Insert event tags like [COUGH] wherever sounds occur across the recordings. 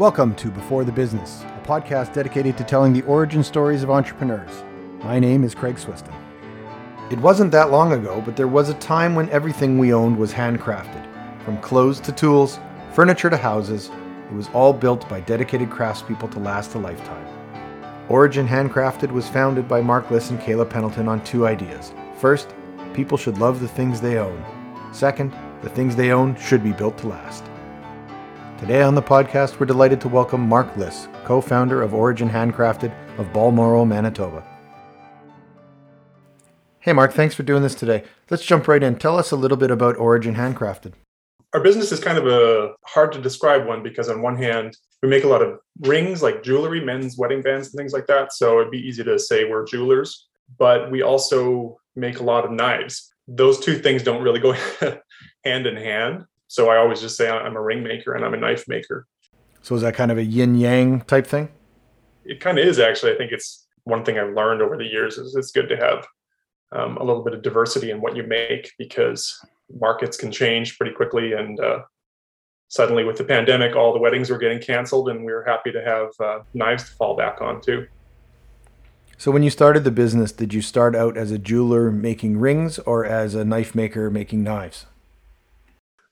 Welcome to Before the Business, a podcast dedicated to telling the origin stories of entrepreneurs. My name is Craig Swiston. It wasn't that long ago, but there was a time when everything we owned was handcrafted. From clothes to tools, furniture to houses, it was all built by dedicated craftspeople to last a lifetime. Origin Handcrafted was founded by Mark Liss and Kayla Pendleton on two ideas. First, people should love the things they own. Second, the things they own should be built to last. Today on the podcast, we're delighted to welcome Mark Liss, co founder of Origin Handcrafted of Balmoral, Manitoba. Hey, Mark, thanks for doing this today. Let's jump right in. Tell us a little bit about Origin Handcrafted. Our business is kind of a hard to describe one because, on one hand, we make a lot of rings like jewelry, men's wedding bands, and things like that. So it'd be easy to say we're jewelers, but we also make a lot of knives. Those two things don't really go [LAUGHS] hand in hand. So I always just say I'm a ring maker and I'm a knife maker. So is that kind of a yin yang type thing? It kind of is actually. I think it's one thing I've learned over the years is it's good to have um, a little bit of diversity in what you make because markets can change pretty quickly. And uh, suddenly, with the pandemic, all the weddings were getting canceled, and we were happy to have uh, knives to fall back on too. So, when you started the business, did you start out as a jeweler making rings or as a knife maker making knives?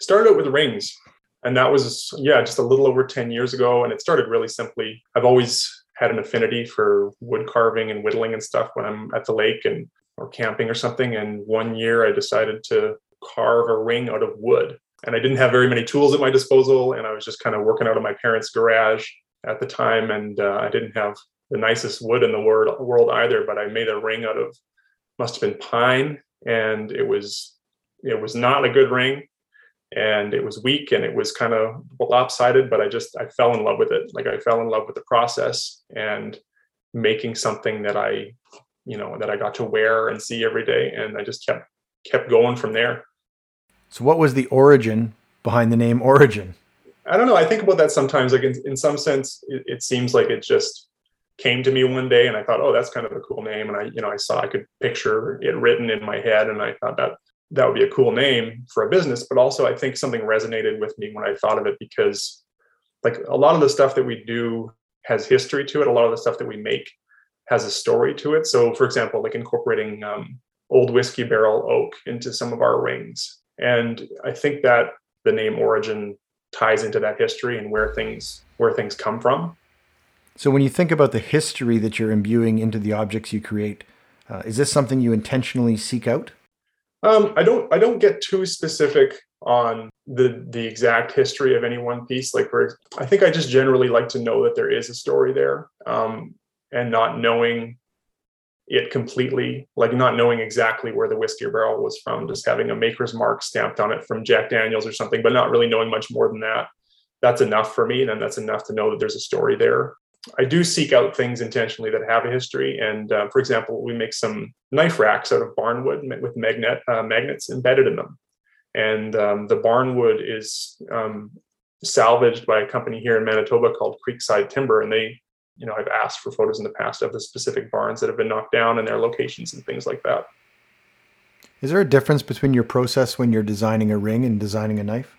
Started out with rings. And that was yeah just a little over 10 years ago. And it started really simply. I've always had an affinity for wood carving and whittling and stuff when i'm at the lake and or camping or something. And one year i decided to carve a ring out of wood. And i didn't have very many tools at my disposal. And i was just kind of working out of my parents garage at the time. And uh, i didn't have the nicest wood in the world either but i made a ring out of must have been pine. And it was it was not a good ring and it was weak and it was kind of lopsided but i just i fell in love with it. Like i fell in love with the process and making something that i you know that i got to wear and see every day and i just kept kept going from there. So what was the origin behind the name origin? I don't know. I think about that sometimes. Like in, in some sense it, it seems like it just came to me one day and i thought oh that's kind of a cool name. And i you know i saw i could picture it written in my head and i thought that that would be a cool name for a business but also i think something resonated with me when i thought of it because like a lot of the stuff that we do has history to it. A lot of the stuff that we make has a story to it. So for example like incorporating um, old whiskey barrel oak into some of our rings. And i think that the name origin ties into that history and where things where things come from. So when you think about the history that you're imbuing into the objects you create uh, is this something you intentionally seek out um, I don't I don't get too specific on the the exact history of any one piece. Like for I think I just generally like to know that there is a story there, um, and not knowing it completely, like not knowing exactly where the whiskey barrel was from, just having a maker's mark stamped on it from Jack Daniels or something, but not really knowing much more than that. That's enough for me, and that's enough to know that there's a story there. I do seek out things intentionally that have a history. And uh, for example, we make some knife racks out of barnwood with magnet uh, magnets embedded in them. And um, the barnwood is um, salvaged by a company here in Manitoba called Creekside Timber, and they, you know, I've asked for photos in the past of the specific barns that have been knocked down and their locations and things like that. Is there a difference between your process when you're designing a ring and designing a knife?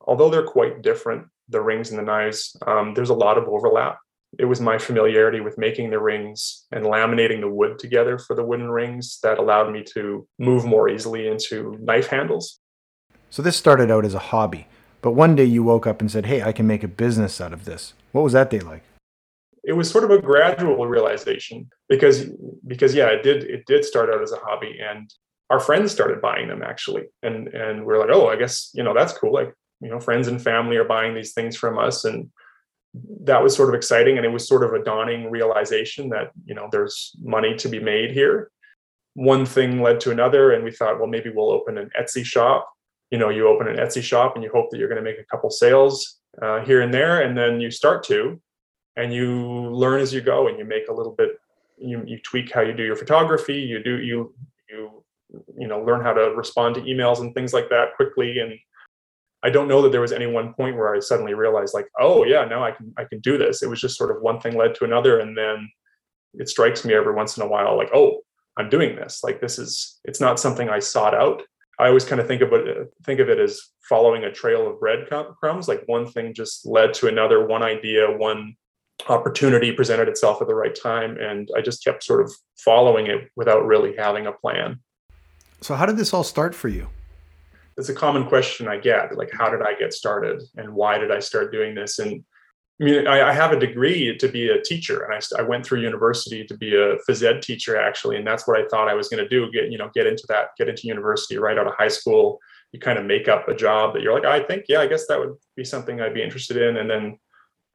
Although they're quite different, the rings and the knives, um, there's a lot of overlap. It was my familiarity with making the rings and laminating the wood together for the wooden rings that allowed me to move more easily into knife handles. So this started out as a hobby, but one day you woke up and said, "Hey, I can make a business out of this." What was that day like? It was sort of a gradual realization because because yeah, it did it did start out as a hobby and our friends started buying them actually and and we are like, "Oh, I guess, you know, that's cool. Like you know friends and family are buying these things from us and that was sort of exciting and it was sort of a dawning realization that you know there's money to be made here. One thing led to another and we thought well maybe we'll open an etsy shop. You know you open an etsy shop and you hope that you're going to make a couple sales uh, here and there and then you start to and you learn as you go and you make a little bit you, you tweak how you do your photography you do you you you know learn how to respond to emails and things like that quickly and I don't know that there was any one point where I suddenly realized like, oh yeah, now I can I can do this. It was just sort of one thing led to another, and then it strikes me every once in a while like, oh, I'm doing this. Like this is it's not something I sought out. I always kind of think of it think of it as following a trail of breadcrumbs. Like one thing just led to another, one idea, one opportunity presented itself at the right time, and I just kept sort of following it without really having a plan. So, how did this all start for you? It's a common question I get, like, how did I get started, and why did I start doing this? And I mean, I, I, have a degree to be a teacher, and I, I, went through university to be a phys ed teacher, actually, and that's what I thought I was going to do. Get you know, get into that, get into university right out of high school. You kind of make up a job that you're like, I think, yeah, I guess that would be something I'd be interested in. And then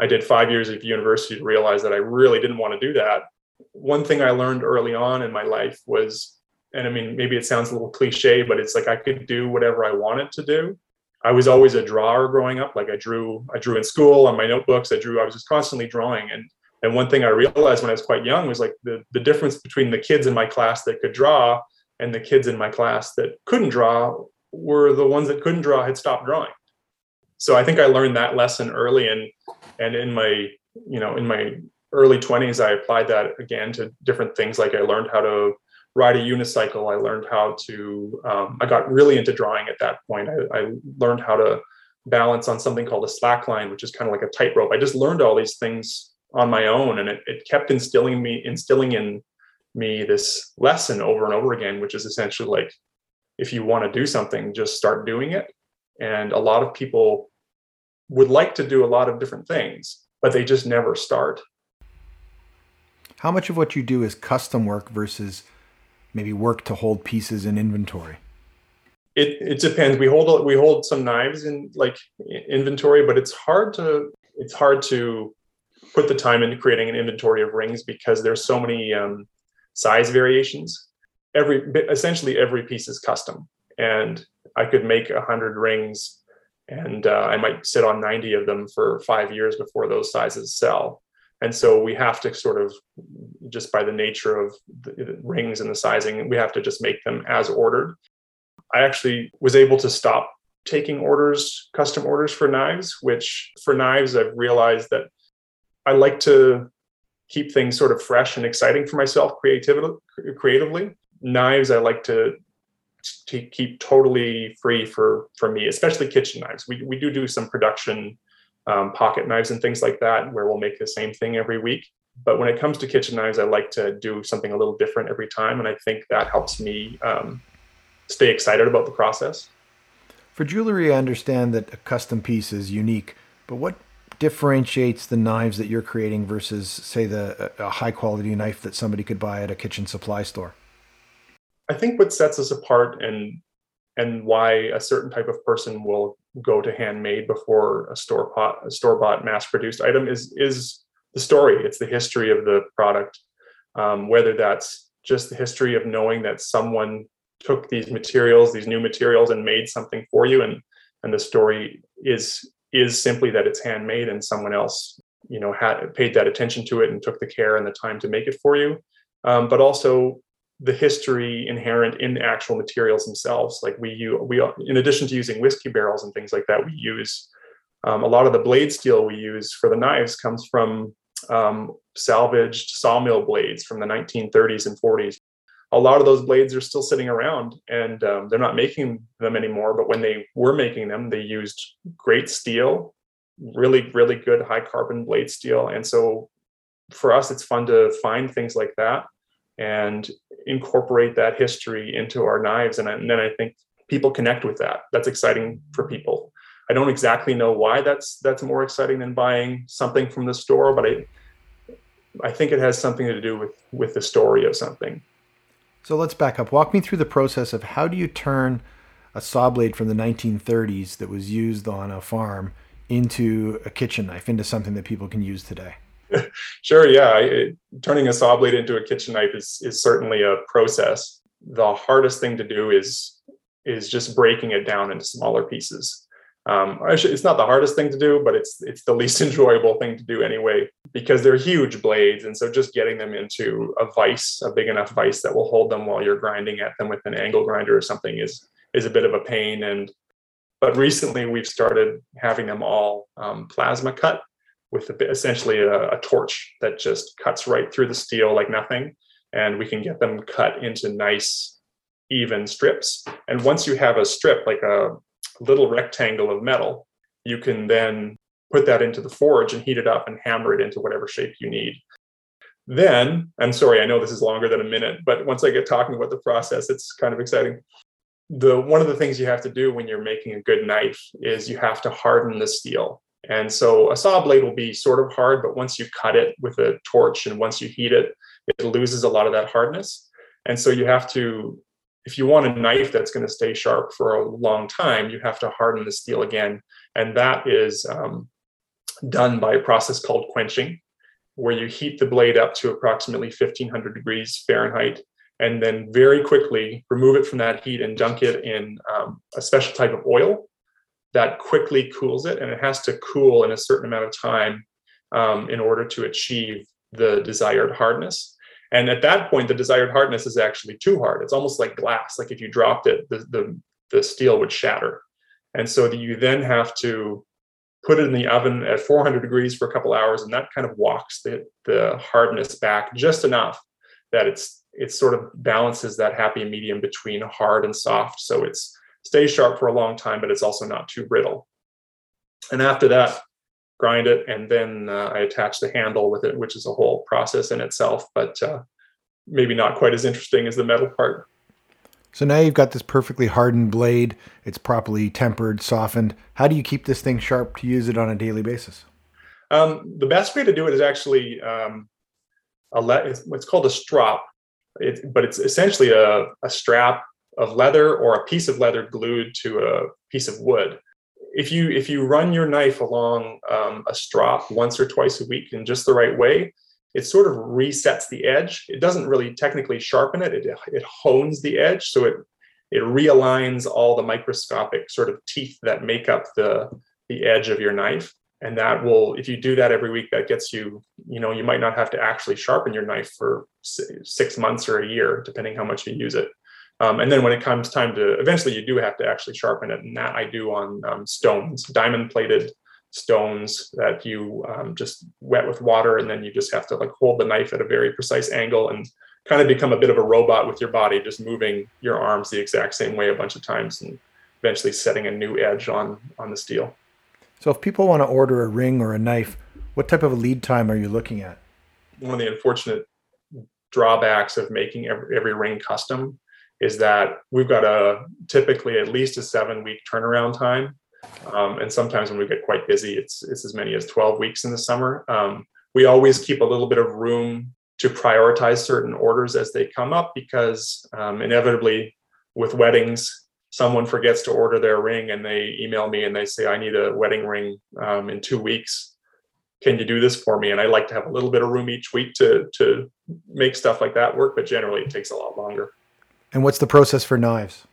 I did five years of university to realize that I really didn't want to do that. One thing I learned early on in my life was, and I mean, maybe it sounds a little cliche, but it's like I could do whatever I wanted to do I was always a drawer growing up. Like I drew, I drew in school on my notebooks. I drew. I was just constantly drawing. And and one thing I realized when I was quite young was like the the difference between the kids in my class that could draw and the kids in my class that couldn't draw were the ones that couldn't draw had stopped drawing. So I think I learned that lesson early, and and in my you know in my early 20s i applied that again to different things like i learned how to ride a unicycle. I learned how to, um, I got really into drawing at that point. I, I, learned how to balance on something called a slack line, which is kind of like a tightrope. I just learned all these things on my own and it, it kept instilling me, instilling in me this lesson over and over again, which is essentially like, if you want to do something, just start doing it. And a lot of people would like to do a lot of different things, but they just never start. How much of what you do is custom work versus maybe work to hold pieces in inventory? It, it depends. We hold we hold some knives in like inventory, but it's hard to it's hard to put the time into creating an inventory of rings because there's so many um, size variations. Every essentially every piece is custom, and I could make a hundred rings, and uh, I might sit on ninety of them for five years before those sizes sell and so we have to sort of just by the nature of the rings and the sizing we have to just make them as ordered. I actually was able to stop taking orders custom orders for knives which for knives i've realized that i like to keep things sort of fresh and exciting for myself creatively creatively. Knives i like to to keep totally free for for me especially kitchen knives. We, we do do some production um, pocket knives and things like that, where we'll make the same thing every week. But when it comes to kitchen knives, I like to do something a little different every time. And I think that helps me um, stay excited about the process. For jewelry, I understand that a custom piece is unique, but what differentiates the knives that you're creating versus, say, the a high quality knife that somebody could buy at a kitchen supply store? I think what sets us apart and and why a certain type of person will go to handmade before a store pot a store bought mass produced item is is the story. It's the history of the product. Um, whether that's just the history of knowing that someone took these materials these new materials and made something for you and and the story is is simply that it's handmade and someone else you know had paid that attention to it and took the care and the time to make it for you. Um, but also the history inherent in the actual materials themselves. Like we use, we in addition to using whiskey barrels and things like that, we use um, a lot of the blade steel we use for the knives comes from um, salvaged sawmill blades from the 1930s and 40s. A lot of those blades are still sitting around, and um, they're not making them anymore. But when they were making them, they used great steel, really, really good high carbon blade steel. And so, for us, it's fun to find things like that and incorporate that history into our knives. And, and then I think people connect with that. That's exciting for people. I don't exactly know why that's that's more exciting than buying something from the store, but I I think it has something to do with with the story of something. So let's back up. Walk me through the process of how do you turn a saw blade from the 1930s that was used on a farm into a kitchen knife, into something that people can use today? [LAUGHS] sure. Yeah. It, turning a saw blade into a kitchen knife is, is certainly a process. The hardest thing to do is is just breaking it down into smaller pieces. Um, actually, it's not the hardest thing to do, but it's it's the least [LAUGHS] enjoyable thing to do anyway because they're huge blades, and so just getting them into a vise, a big enough vise that will hold them while you're grinding at them with an angle grinder or something is is a bit of a pain. And but recently we've started having them all um, plasma cut, with a, essentially a, a, torch that just cuts right through the steel like nothing. And we can get them cut into nice even strips. And once you have a strip, like a little rectangle of metal, you can then put that into the forge and heat it up and hammer it into whatever shape you need. Then, I'm sorry, I know this is longer than a minute, but once I get talking about the process, it's kind of exciting. The one of the things you have to do when you're making a good knife is you have to harden the steel. And so a saw blade will be sort of hard, but once you cut it with a torch and once you heat it, it loses a lot of that hardness. And so you have to, if you want a knife that's going to stay sharp for a long time, you have to harden the steel again. And that is um, done by a process called quenching where you heat the blade up to approximately 1500 degrees Fahrenheit and then very quickly remove it from that heat and dunk it in um, a special type of oil that quickly cools it. And it has to cool in a certain amount of time um, in order to achieve the desired hardness. And at that point, the desired hardness is actually too hard. It's almost like glass. Like if you dropped it, the, the, the steel would shatter. And so you then have to put it in the oven at 400 degrees for a couple hours, and that kind of walks the, the hardness back just enough that it's it sort of balances that happy medium between hard and soft. So it's stays sharp for a long time, but it's also not too brittle. And after that, grind it, and then uh, I attach the handle with it, which is a whole process in itself, but uh, maybe not quite as interesting as the metal part. So now you've got this perfectly hardened blade. It's properly tempered, softened. How do you keep this thing sharp to use it on a daily basis? Um, the best way to do it is actually um, a le- it's what's called a strop, it, but it's essentially a, a strap of leather or a piece of leather glued to a piece of wood. If you if you run your knife along um, a strop once or twice a week in just the right way, it sort of resets the edge. It doesn't really technically sharpen it. It, it hones the edge. So it, it realigns all the microscopic sort of teeth that make up the, the edge of your knife. And that will, if you do that every week, that gets you, you know, you might not have to actually sharpen your knife for six months or a year, depending how much you use it. Um, and then when it comes time to, eventually you do have to actually sharpen it. And that I do on um, stones, diamond plated stones that you um, just wet with water and then you just have to like hold the knife at a very precise angle and kind of become a bit of a robot with your body just moving your arms the exact same way a bunch of times and eventually setting a new edge on on the steel so if people want to order a ring or a knife what type of a lead time are you looking at one of the unfortunate drawbacks of making every, every ring custom is that we've got a typically at least a seven week turnaround time um, and sometimes when we get quite busy, it's, it's as many as 12 weeks in the summer. Um, we always keep a little bit of room to prioritize certain orders as they come up because um, inevitably with weddings, someone forgets to order their ring and they email me and they say, I need a wedding ring um, in two weeks. Can you do this for me? And I like to have a little bit of room each week to, to make stuff like that work, but generally it takes a lot longer. And what's the process for knives?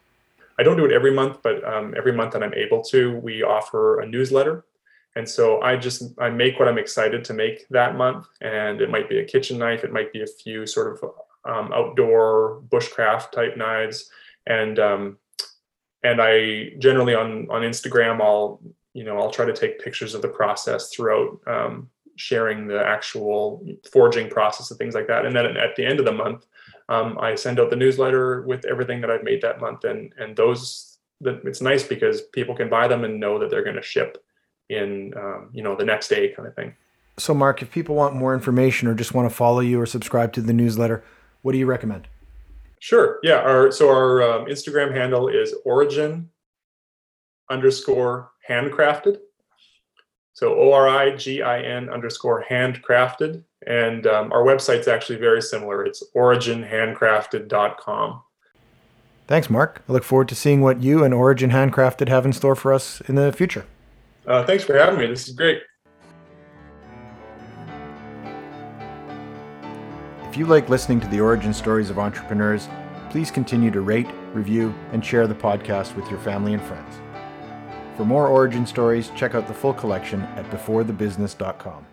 I don't do it every month, but um, every month that I'm able to, we offer a newsletter. And so I just I make what I'm excited to make that month, and it might be a kitchen knife, it might be a few sort of um, outdoor bushcraft type knives, and um, and I generally on on Instagram I'll you know I'll try to take pictures of the process throughout um, sharing the actual forging process and things like that. And then at the end of the month, um, I send out the newsletter with everything that I've made that month, and and those that it's nice because people can buy them and know that they're going to ship in um, you know the next day kind of thing. So, Mark, if people want more information or just want to follow you or subscribe to the newsletter, what do you recommend? Sure. Yeah. Our so our um, Instagram handle is origin underscore handcrafted. So O R I G I N underscore handcrafted. And um, our website's actually very similar. It's originhandcrafted.com. Thanks, Mark. I look forward to seeing what you and Origin Handcrafted have in store for us in the future. Uh, thanks for having me. This is great. If you like listening to the origin stories of entrepreneurs, please continue to rate, review, and share the podcast with your family and friends. For more origin stories, check out the full collection at beforethebusiness.com.